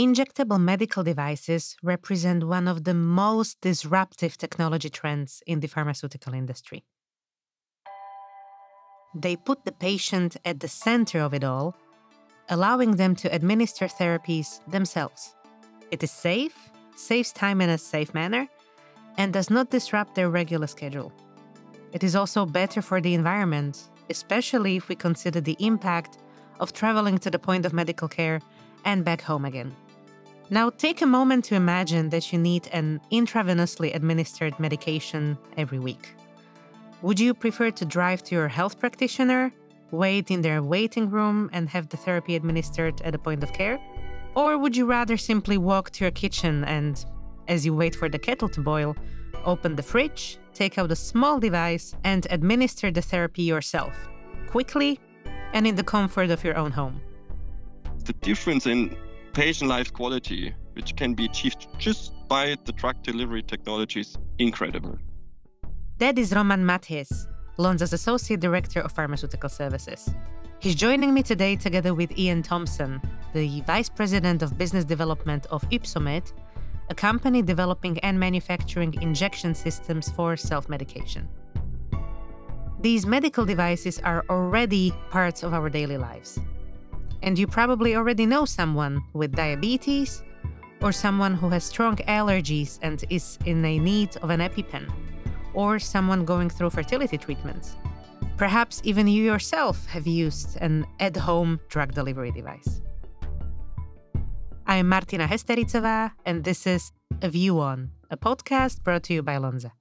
Injectable medical devices represent one of the most disruptive technology trends in the pharmaceutical industry. They put the patient at the center of it all, allowing them to administer therapies themselves. It is safe, saves time in a safe manner, and does not disrupt their regular schedule. It is also better for the environment, especially if we consider the impact of traveling to the point of medical care and back home again. Now, take a moment to imagine that you need an intravenously administered medication every week. Would you prefer to drive to your health practitioner, wait in their waiting room, and have the therapy administered at a point of care? Or would you rather simply walk to your kitchen and, as you wait for the kettle to boil, open the fridge, take out a small device, and administer the therapy yourself, quickly and in the comfort of your own home? The difference in patient life quality, which can be achieved just by the drug delivery technology, is incredible. That is Roman Mathias, Lonza's Associate Director of Pharmaceutical Services. He's joining me today together with Ian Thomson, the Vice President of Business Development of Ypsomed, a company developing and manufacturing injection systems for self medication. These medical devices are already parts of our daily lives. And you probably already know someone with diabetes or someone who has strong allergies and is in a need of an EpiPen, or someone going through fertility treatments. Perhaps even you yourself have used an at home drug delivery device. I'm Martina Hestericová, and this is A View On, a podcast brought to you by Lonza.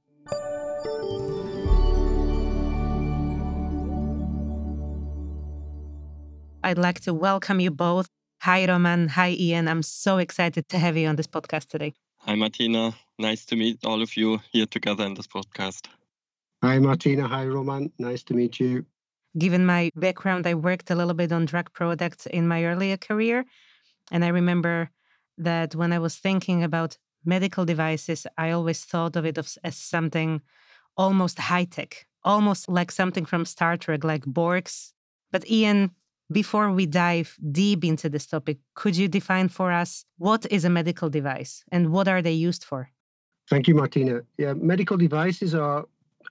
I'd like to welcome you both. Hi, Roman. Hi, Ian. I'm so excited to have you on this podcast today. Hi, Martina. Nice to meet all of you here together in this podcast. Hi, Martina. Hi, Roman. Nice to meet you. Given my background, I worked a little bit on drug products in my earlier career. And I remember that when I was thinking about medical devices, I always thought of it as something almost high tech, almost like something from Star Trek, like Borgs. But Ian, before we dive deep into this topic, could you define for us what is a medical device and what are they used for? Thank you, Martina. Yeah, medical devices are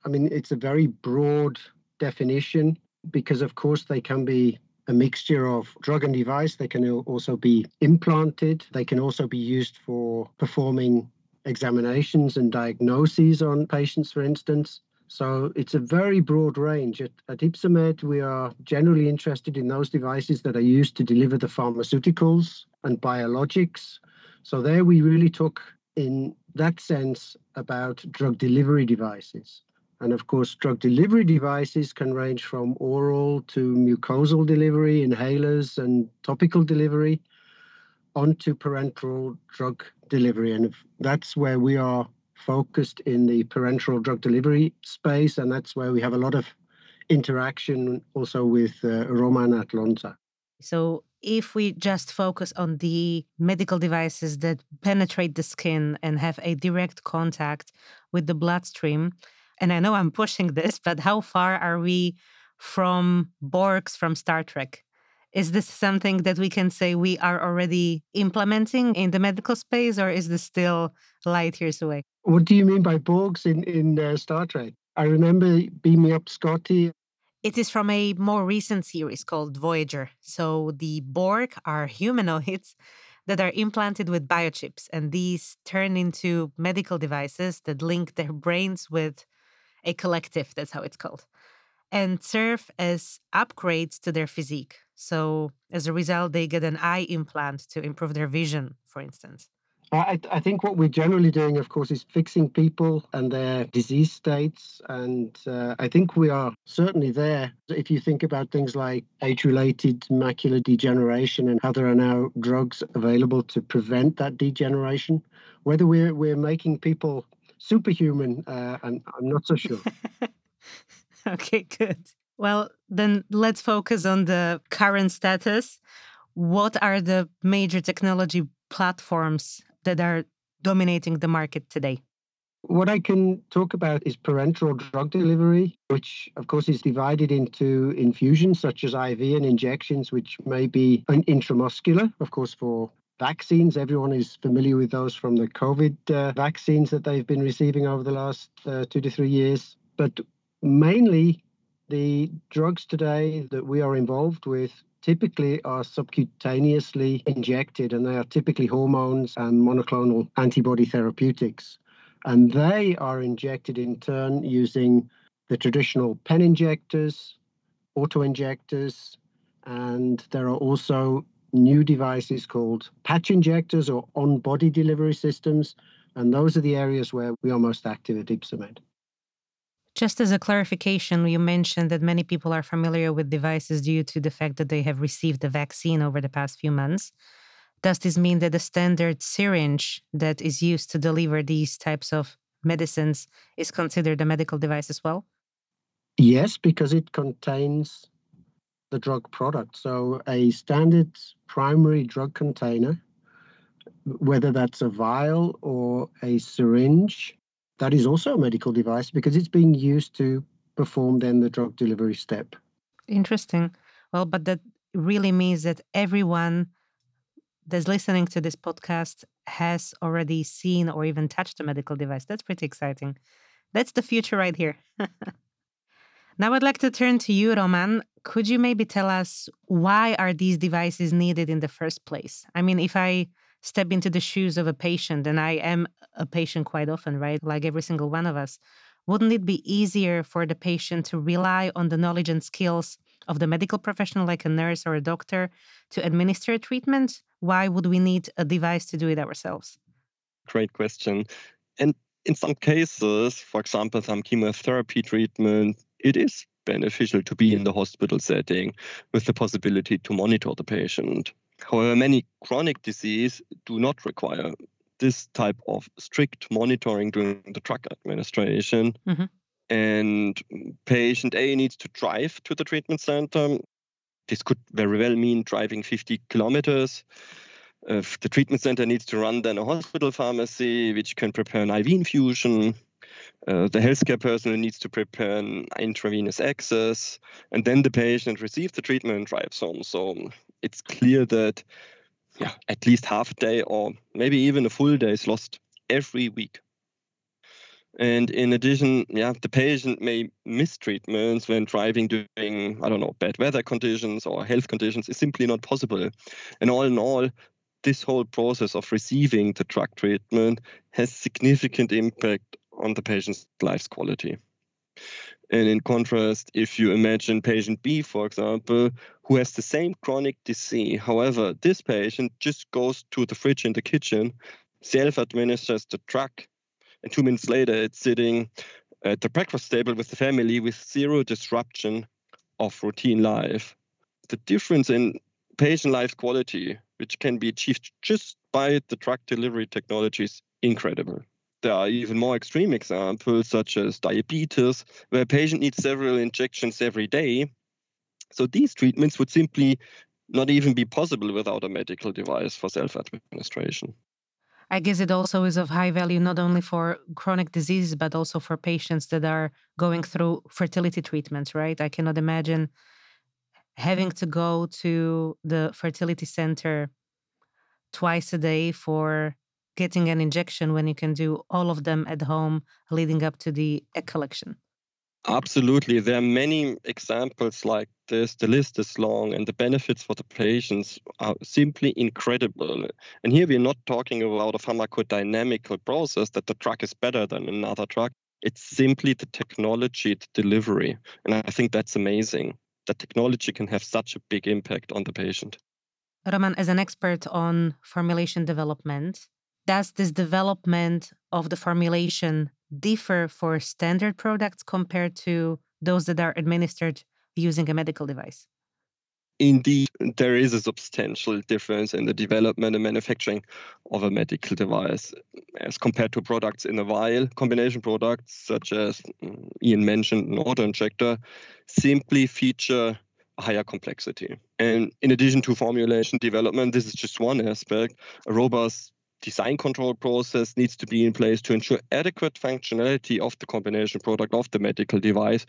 I mean, it's a very broad definition because, of course, they can be a mixture of drug and device. They can also be implanted. They can also be used for performing examinations and diagnoses on patients, for instance. So it's a very broad range. At, at Ypsomed, we are generally interested in those devices that are used to deliver the pharmaceuticals and biologics. So there we really took, in that sense, about drug delivery devices. And of course, drug delivery devices can range from oral to mucosal delivery, inhalers, and topical delivery, onto parenteral drug delivery. And that's where we are focused in the parenteral drug delivery space. And that's where we have a lot of interaction also with uh, Roman at Lonza. So, if we just focus on the medical devices that penetrate the skin and have a direct contact with the bloodstream, and I know I'm pushing this, but how far are we from Borgs from Star Trek? Is this something that we can say we are already implementing in the medical space, or is this still light years away? What do you mean by Borgs in, in uh, Star Trek? I remember Beam Me Up Scotty. It is from a more recent series called Voyager. So the Borg are humanoids that are implanted with biochips, and these turn into medical devices that link their brains with a collective, that's how it's called, and serve as upgrades to their physique. So as a result, they get an eye implant to improve their vision, for instance. I, I, think what we're generally doing, of course, is fixing people and their disease states. And uh, I think we are certainly there. If you think about things like age related macular degeneration and how there are now drugs available to prevent that degeneration, whether we're, we're making people superhuman, uh, I'm, I'm not so sure. okay, good. Well, then let's focus on the current status. What are the major technology platforms that are dominating the market today? What I can talk about is parenteral drug delivery, which of course is divided into infusions such as IV and injections, which may be intramuscular, of course, for vaccines. Everyone is familiar with those from the COVID uh, vaccines that they've been receiving over the last uh, two to three years. But mainly, the drugs today that we are involved with typically are subcutaneously injected, and they are typically hormones and monoclonal antibody therapeutics. And they are injected in turn using the traditional pen injectors, auto injectors, and there are also new devices called patch injectors or on body delivery systems. And those are the areas where we are most active at Ypsomed. Just as a clarification, you mentioned that many people are familiar with devices due to the fact that they have received the vaccine over the past few months. Does this mean that the standard syringe that is used to deliver these types of medicines is considered a medical device as well? Yes, because it contains the drug product. So a standard primary drug container, whether that's a vial or a syringe, that is also a medical device because it's being used to perform then the drug delivery step. Interesting. Well, but that really means that everyone that's listening to this podcast has already seen or even touched a medical device. That's pretty exciting. That's the future right here. now I'd like to turn to you, Roman. Could you maybe tell us why are these devices needed in the first place? I mean, if I step into the shoes of a patient, and I am a patient quite often, right? Like every single one of us. Wouldn't it be easier for the patient to rely on the knowledge and skills of the medical professional, like a nurse or a doctor, to administer a treatment? Why would we need a device to do it ourselves? Great question. And in some cases, for example, some chemotherapy treatment, it is beneficial to be in the hospital setting with the possibility to monitor the patient. However, many chronic disease do not require this type of strict monitoring during the drug administration. Mm-hmm. And patient A needs to drive to the treatment center. This could very well mean driving 50 kilometers. The treatment center needs to run then a hospital pharmacy, which can prepare an IV infusion. Uh, the healthcare personnel needs to prepare an intravenous access, and then the patient receives the treatment and drives home. So it's clear that yeah, at least half a day or maybe even a full day is lost every week. And in addition, yeah, the patient may miss treatments when driving during, I don't know, bad weather conditions or health conditions is simply not possible. And all in all, this whole process of receiving the drug treatment has significant impact on the patient's life quality. And in contrast, if you imagine patient B, for example, who has the same chronic disease, however, this patient just goes to the fridge in the kitchen, self administers the drug, and two minutes later it's sitting at the breakfast table with the family with zero disruption of routine life. The difference in patient life quality, which can be achieved just by the drug delivery technology, is incredible. There are even more extreme examples, such as diabetes, where a patient needs several injections every day. So these treatments would simply not even be possible without a medical device for self administration. I guess it also is of high value not only for chronic diseases, but also for patients that are going through fertility treatments, right? I cannot imagine having to go to the fertility center twice a day for getting an injection when you can do all of them at home leading up to the egg collection? Absolutely. There are many examples like this. The list is long, and the benefits for the patients are simply incredible. And here we're not talking about a pharmacodynamical process that the drug is better than another drug. It's simply the technology, the delivery. And I think that's amazing that technology can have such a big impact on the patient. Roman, as an expert on formulation development, does this development of the formulation differ for standard products compared to those that are administered using a medical device? Indeed, there is a substantial difference in the development and manufacturing of a medical device as compared to products in a vial. Combination products, such as mm, Ian mentioned, an auto injector, simply feature higher complexity. And in addition to formulation development, this is just one aspect. A robust design control process needs to be in place to ensure adequate functionality of the combination product of the medical device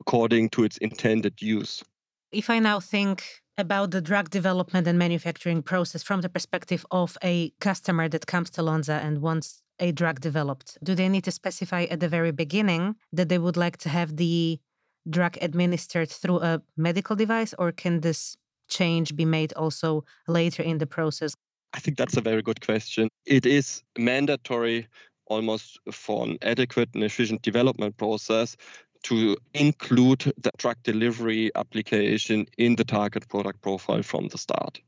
according to its intended use. If I now think about the drug development and manufacturing process from the perspective of a customer that comes to Lonza and wants a drug developed? Do they need to specify at the very beginning that they would like to have the drug administered through a medical device, or can this change be made also later in the process? I think that's a very good question. It is mandatory almost for an adequate and efficient development process to include the drug delivery application in the target product profile from the start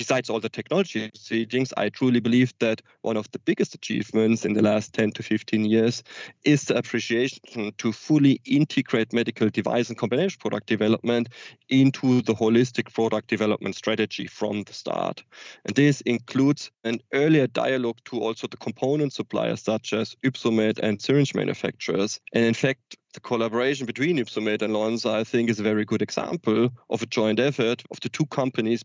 besides all the technology proceedings, I truly believe that one of the biggest achievements in the last 10 to 15 years is the appreciation to fully integrate medical device and combination product development into the holistic product development strategy from the start. And this includes an earlier dialogue to also the component suppliers such as Ypsomed and syringe manufacturers. And in fact, the collaboration between Ypsomed and Lonza, I think, is a very good example of a joint effort of the two companies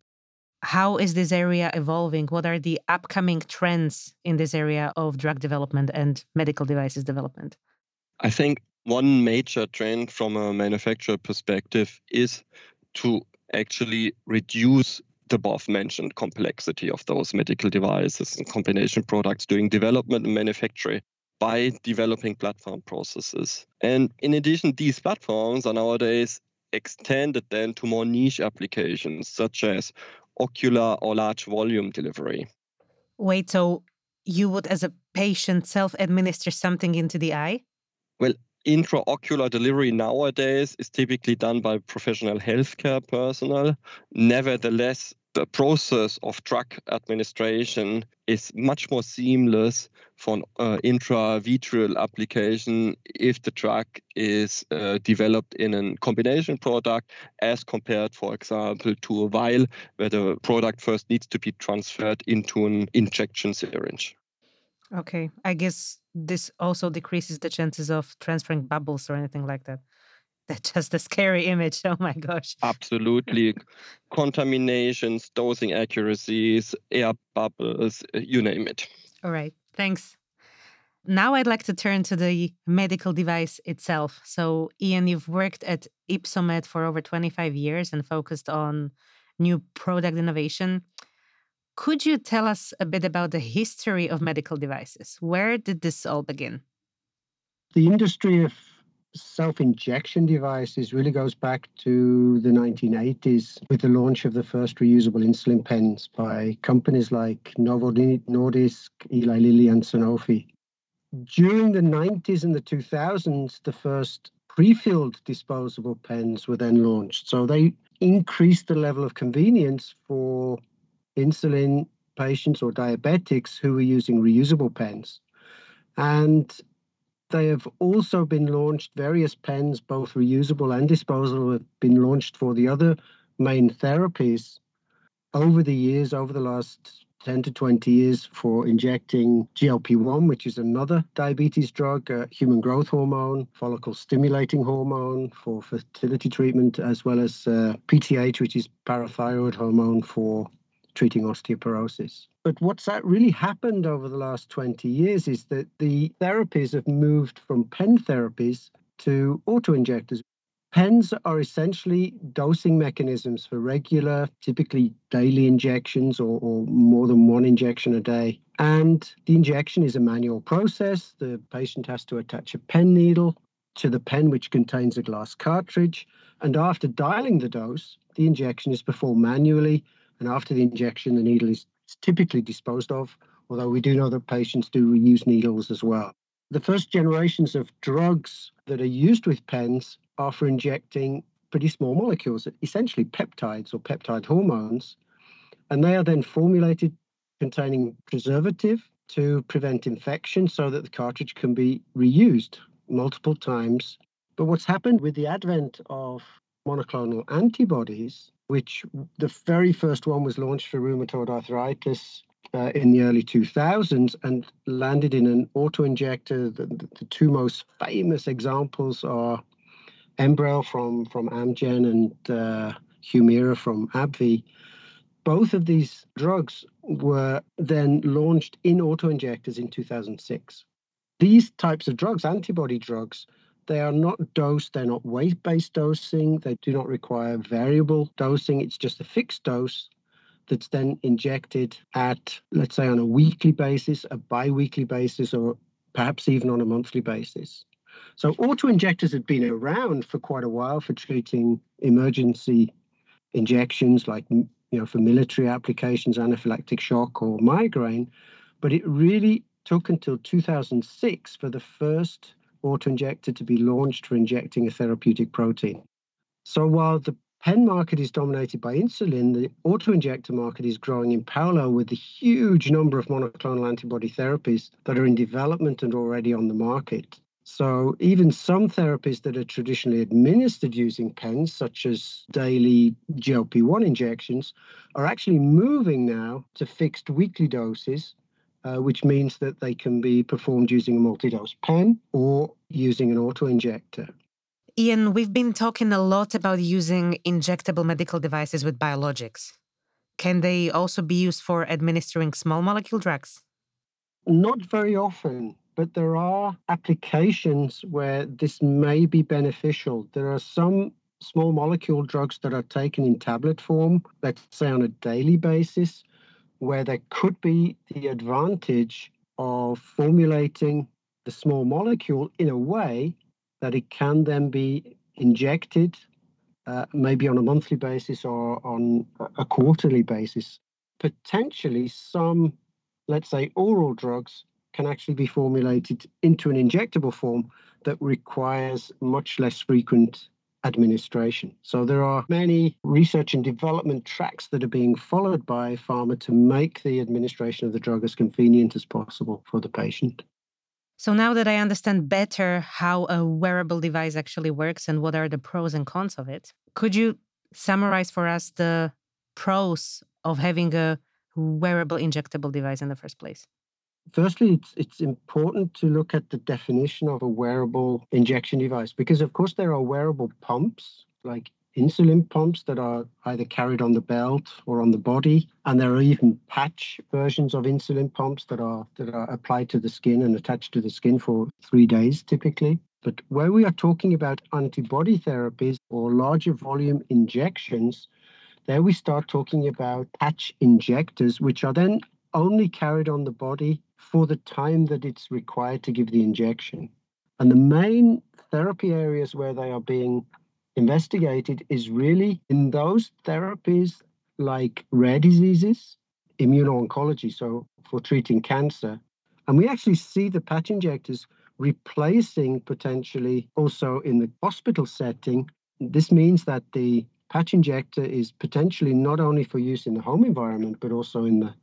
how is this area evolving? What are the upcoming trends in this area of drug development and medical devices development? I think one major trend from a manufacturer perspective is to actually reduce the above mentioned complexity of those medical devices and combination products during development and manufacturing by developing platform processes. And in addition, these platforms are nowadays extended then to more niche applications such as ocular or large volume delivery. Wait, so you would, as a patient, self administer something into the eye? Well, intraocular delivery nowadays is typically done by professional healthcare personnel. Nevertheless, the process of drug administration is much more seamless for an uh, intravitreal application if the drug is uh, developed in a combination product as compared, for example, to a vial where the product first needs to be transferred into an injection syringe. Okay, I guess this also decreases the chances of transferring bubbles or anything like that. That's just a scary image. Oh my gosh. Absolutely. Contaminations, dosing accuracies, air bubbles, uh, you name it. All right. Thanks. Now I'd like to turn to the medical device itself. So, Ian, you've worked at Ypsomed for over 25 years and focused on new product innovation. Could you tell us a bit about the history of medical devices? Where did this all begin? The industry of self injection devices really goes back to the 1980s with the launch of the first reusable insulin pens by companies like Novo Nordisk, Eli Lilly, and Sanofi. During the 90s and the 2000s, the first pre filled disposable pens were then launched. So they increased the level of convenience for insulin patients or diabetics who were using reusable pens. And they have also been launched, various pens, both reusable and disposable, have been launched for the other main therapies over the years, over the last 10 to 20 years, for injecting GLP 1, which is another diabetes drug, uh, human growth hormone, follicle stimulating hormone for fertility treatment, as well as uh, PTH, which is parathyroid hormone for treating osteoporosis. But what's that really happened over the last 20 years is that the therapies have moved from pen therapies to auto-injectors. Pens are essentially dosing mechanisms for regular, typically daily injections or, or, more than one injection a day. And the injection is a manual process. The patient has to attach a pen needle to the pen, which contains a glass cartridge. And after dialing the dose, the injection is performed manually and after the injection, the needle is typically disposed of, although we do know that patients do reuse needles as well. The first generations of drugs that are used with pens are for injecting pretty small molecules, essentially peptides or peptide hormones, and they are then formulated containing preservative to prevent infection so that the cartridge can be reused multiple times. But what's happened with the advent of monoclonal antibodies which the very first one was launched for rheumatoid arthritis uh, in the early 2000s and landed in an auto injector. The, the, two most famous examples are Enbrel from, from Amgen and uh, Humira from AbbVie. Both of these drugs were then launched in auto injectors in 2006. These types of drugs, antibody drugs, They are not dosed, they're not weight based dosing, they do not require variable dosing. It's just a fixed dose that's then injected at, let's say, on a weekly basis, a bi weekly basis, or perhaps even on a monthly basis. So, auto injectors have been around for quite a while for treating emergency injections, like you know, for military applications, anaphylactic shock, or migraine. But it really took until 2006 for the first auto-injector to be launched for injecting a therapeutic protein. So while the pen market is dominated by insulin, the auto-injector market is growing in parallel with the huge number of monoclonal antibody therapies that are in development and already on the market. So even some therapies that are traditionally administered using pens, such as daily GLP-1 injections, are actually moving now to fixed weekly doses uh, which means that they can be performed using a multi-dose pen or using an auto-injector. Ian, we've been talking a lot about using injectable medical devices with biologics. Can they also be used for administering small molecule drugs? Not very often, but there are applications where this may be beneficial. There are some small molecule drugs that are taken in tablet form, let's say on a daily basis, where there could be the advantage of formulating the small molecule in a way that it can then be injected uh, maybe on a monthly basis or on a quarterly basis. Potentially, some, let's say, oral drugs can actually be formulated into an injectable form that requires much less frequent administration. So there are many research and development tracks that are being followed by pharma to make the administration of the drug as convenient as possible for the patient. So now that I understand better how a wearable device actually works and what are the pros and cons of it, could you summarize for us the pros of having a wearable injectable device in the first place? Firstly, it's, it's important to look at the definition of a wearable injection device because, of course, there are wearable pumps like insulin pumps that are either carried on the belt or on the body. And there are even patch versions of insulin pumps that are that are applied to the skin and attached to the skin for 3 days typically. But where we are talking about antibody therapies or larger volume injections there we start talking about patch injectors which are then only carried on the body for the time that it's required to give the injection. And the main therapy areas where they are being investigated is really in those therapies like rare diseases, immuno-oncology, so for treating cancer. And we actually see the patch injectors replacing potentially also in the hospital setting. This means that the patch injector is potentially not only for use in the home environment, but also in the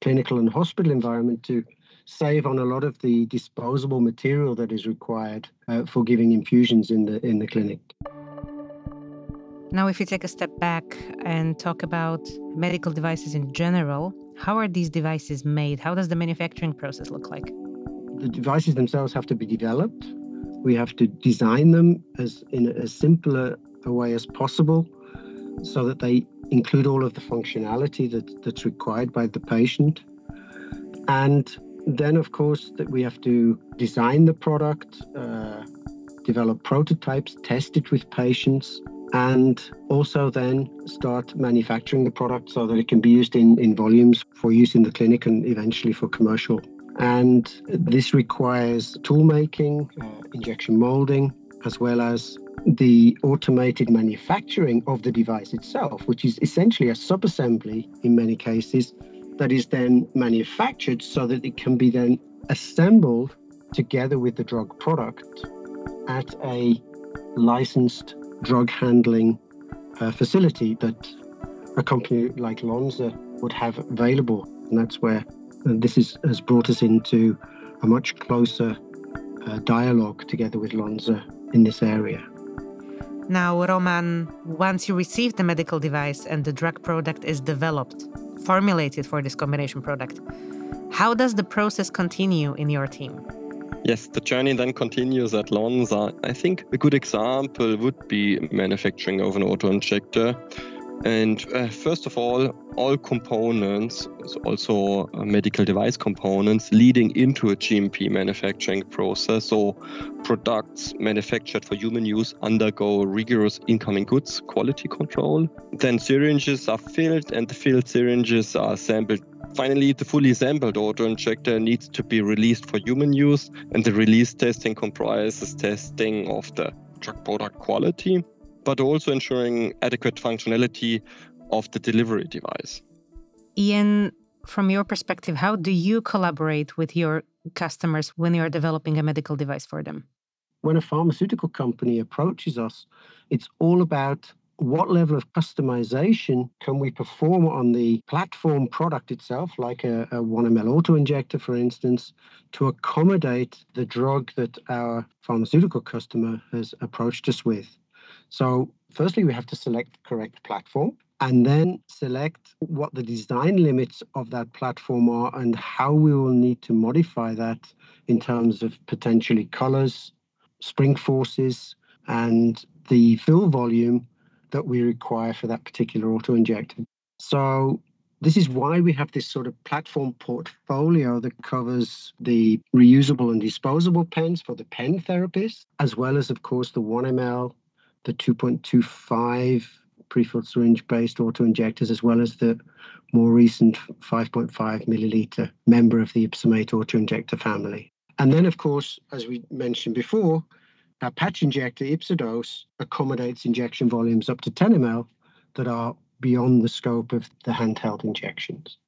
clinical and hospital environment to save on a lot of the disposable material that is required uh, for giving infusions in the in the clinic. Now, if you take a step back and talk about medical devices in general, how are these devices made? How does the manufacturing process look like? The devices themselves have to be developed. We have to design them as in as simple a way as possible so that they include all of the functionality that, that's required by the patient. And then, of course, that we have to design the product, uh, develop prototypes, test it with patients, and also then start manufacturing the product so that it can be used in, in volumes for use in the clinic and eventually for commercial. And this requires tool making, uh, injection molding, as well as the automated manufacturing of the device itself, which is essentially a subassembly in many cases that is then manufactured so that it can be then assembled together with the drug product at a licensed drug handling uh, facility that a company like Lonza would have available. And that's where uh, this is, has brought us into a much closer uh, dialogue together with Lonza in this area. Now, Roman, once you receive the medical device and the drug product is developed, formulated for this combination product. How does the process continue in your team? Yes, the journey then continues at Lonza. I think a good example would be manufacturing of an auto injector. And uh, first of all, all components, also uh, medical device components, leading into a GMP manufacturing process. So, products manufactured for human use undergo rigorous incoming goods quality control. Then, syringes are filled, and the filled syringes are assembled Finally, the fully assembled auto-injector needs to be released for human use, and the release testing comprises testing of the drug product quality, but also ensuring adequate functionality of the delivery device. Ian, from your perspective, how do you collaborate with your customers when you are developing a medical device for them? When a pharmaceutical company approaches us, it's all about what level of customization can we perform on the platform product itself, like a, a 1ml auto injector, for instance, to accommodate the drug that our pharmaceutical customer has approached us with. So, firstly, we have to select the correct platform and then select what the design limits of that platform are and how we will need to modify that in terms of potentially colors, spring forces, and the fill volume that we require for that particular auto injector. So this is why we have this sort of platform portfolio that covers the reusable and disposable pens for the pen therapists, as well as, of course, the 1ml, the 2.25 prefilled syringe based auto injectors, as well as the more recent 5.5 milliliter member of the Ypsomed auto injector family. And then, of course, as we mentioned before, our patch injector, YpsoDose, accommodates injection volumes up to 10 ml that are beyond the scope of the handheld injections.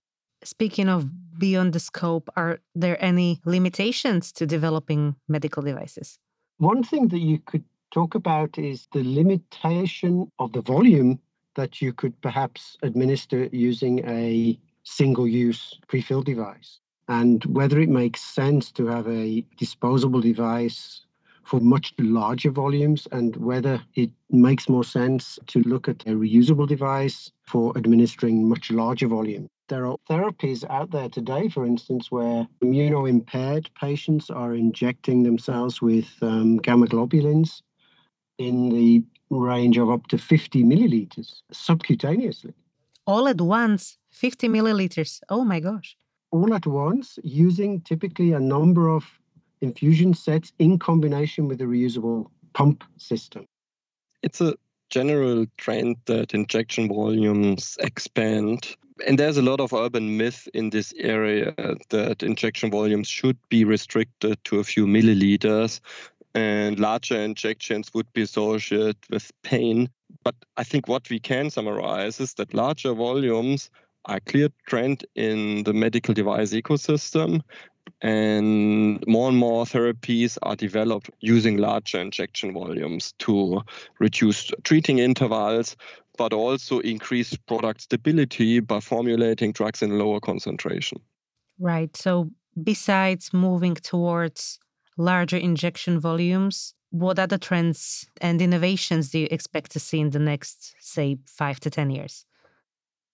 Speaking of beyond the scope, are there any limitations to developing medical devices? One thing that you could talk about is the limitation of the volume that you could perhaps administer using a single use pre-filled device and whether it makes sense to have a disposable device for much larger volumes and whether it makes more sense to look at a reusable device for administering much larger volume. There are therapies out there today, for instance, where immunoimpaired patients are injecting themselves with um, gamma globulins in the range of up to 50 milliliters subcutaneously. All at once, 50 milliliters. Oh my gosh. All at once, using typically a number of infusion sets in combination with a reusable pump system. It's a general trend that injection volumes expand. And there's a lot of urban myth in this area that injection volumes should be restricted to a few milliliters and larger injections would be associated with pain. But I think what we can summarize is that larger volumes are a clear trend in the medical device ecosystem and more and more therapies are developed using larger injection volumes to reduce treating intervals but also increase product stability by formulating drugs in lower concentration right so besides moving towards larger injection volumes what other trends and innovations do you expect to see in the next say 5 to 10 years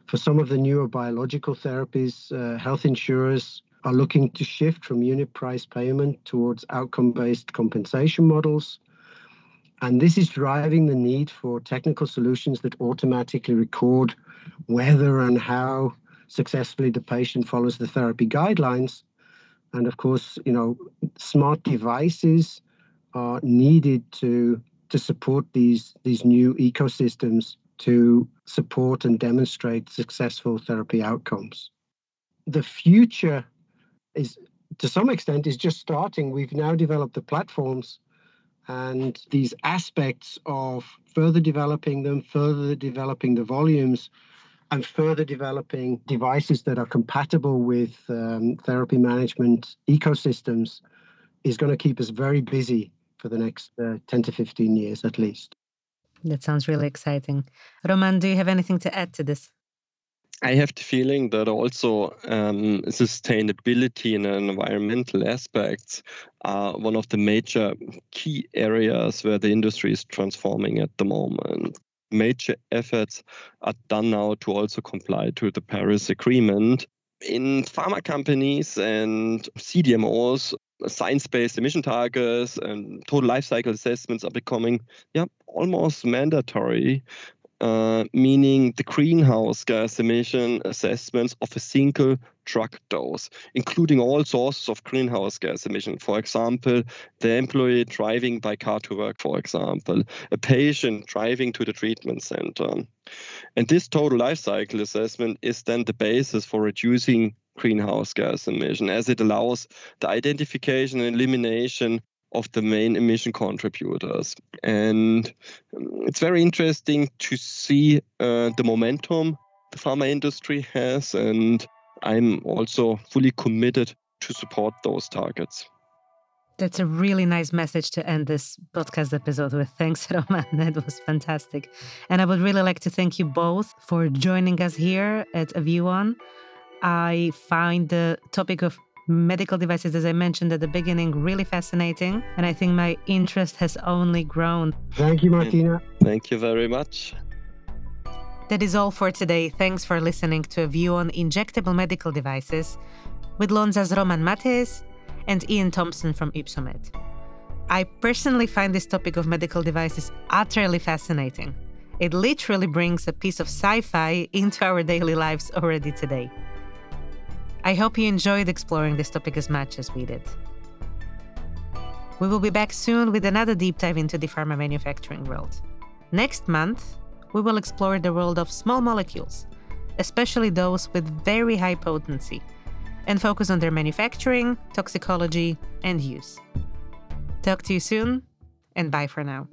for some of the newer biological therapies uh, health insurers are looking to shift from unit price payment towards outcome based compensation models. And this is driving the need for technical solutions that automatically record whether and how successfully the patient follows the therapy guidelines. And of course, you know, smart devices are needed to to support these these new ecosystems to support and demonstrate successful therapy outcomes. The future is to some extent is just starting. We've now developed the platforms and these aspects of further developing them, further developing the volumes, and further developing devices that are compatible with um, therapy management ecosystems is going to keep us very busy for the next uh, 10 to 15 years at least. That sounds really exciting. Roman, do you have anything to add to this? I have the feeling that also um, sustainability and environmental aspects are one of the major key areas where the industry is transforming at the moment. Major efforts are done now to also comply to the Paris Agreement. In pharma companies and CDMOs, science-based emission targets and total life cycle assessments are becoming yeah, almost mandatory uh, meaning the greenhouse gas emission assessments of a single drug dose, including all sources of greenhouse gas emission. For example, the employee driving by car to work, for example, a patient driving to the treatment center. And this total life cycle assessment is then the basis for reducing greenhouse gas emission as it allows the identification and elimination of the main emission contributors. And um, it's very interesting to see uh, the momentum the pharma industry has, and I'm also fully committed to support those targets. That's a really nice message to end this podcast episode with. Thanks, Roman. That was fantastic. And I would really like to thank you both for joining us here at View. I find the topic of medical devices, as I mentioned at the beginning, really fascinating. And I think my interest has only grown. Thank you, Martina. Thank you very much. That is all for today. Thanks for listening to a view on injectable medical devices with Lonza's Roman Mathias and Ian Thomson from Ypsomed. I personally find this topic of medical devices utterly fascinating. It literally brings a piece of sci fi into our daily lives already today. I hope you enjoyed exploring this topic as much as we did. We will be back soon with another deep dive into the pharma manufacturing world. Next month, we will explore the world of small molecules, especially those with very high potency, and focus on their manufacturing, toxicology, and use. Talk to you soon, and bye for now.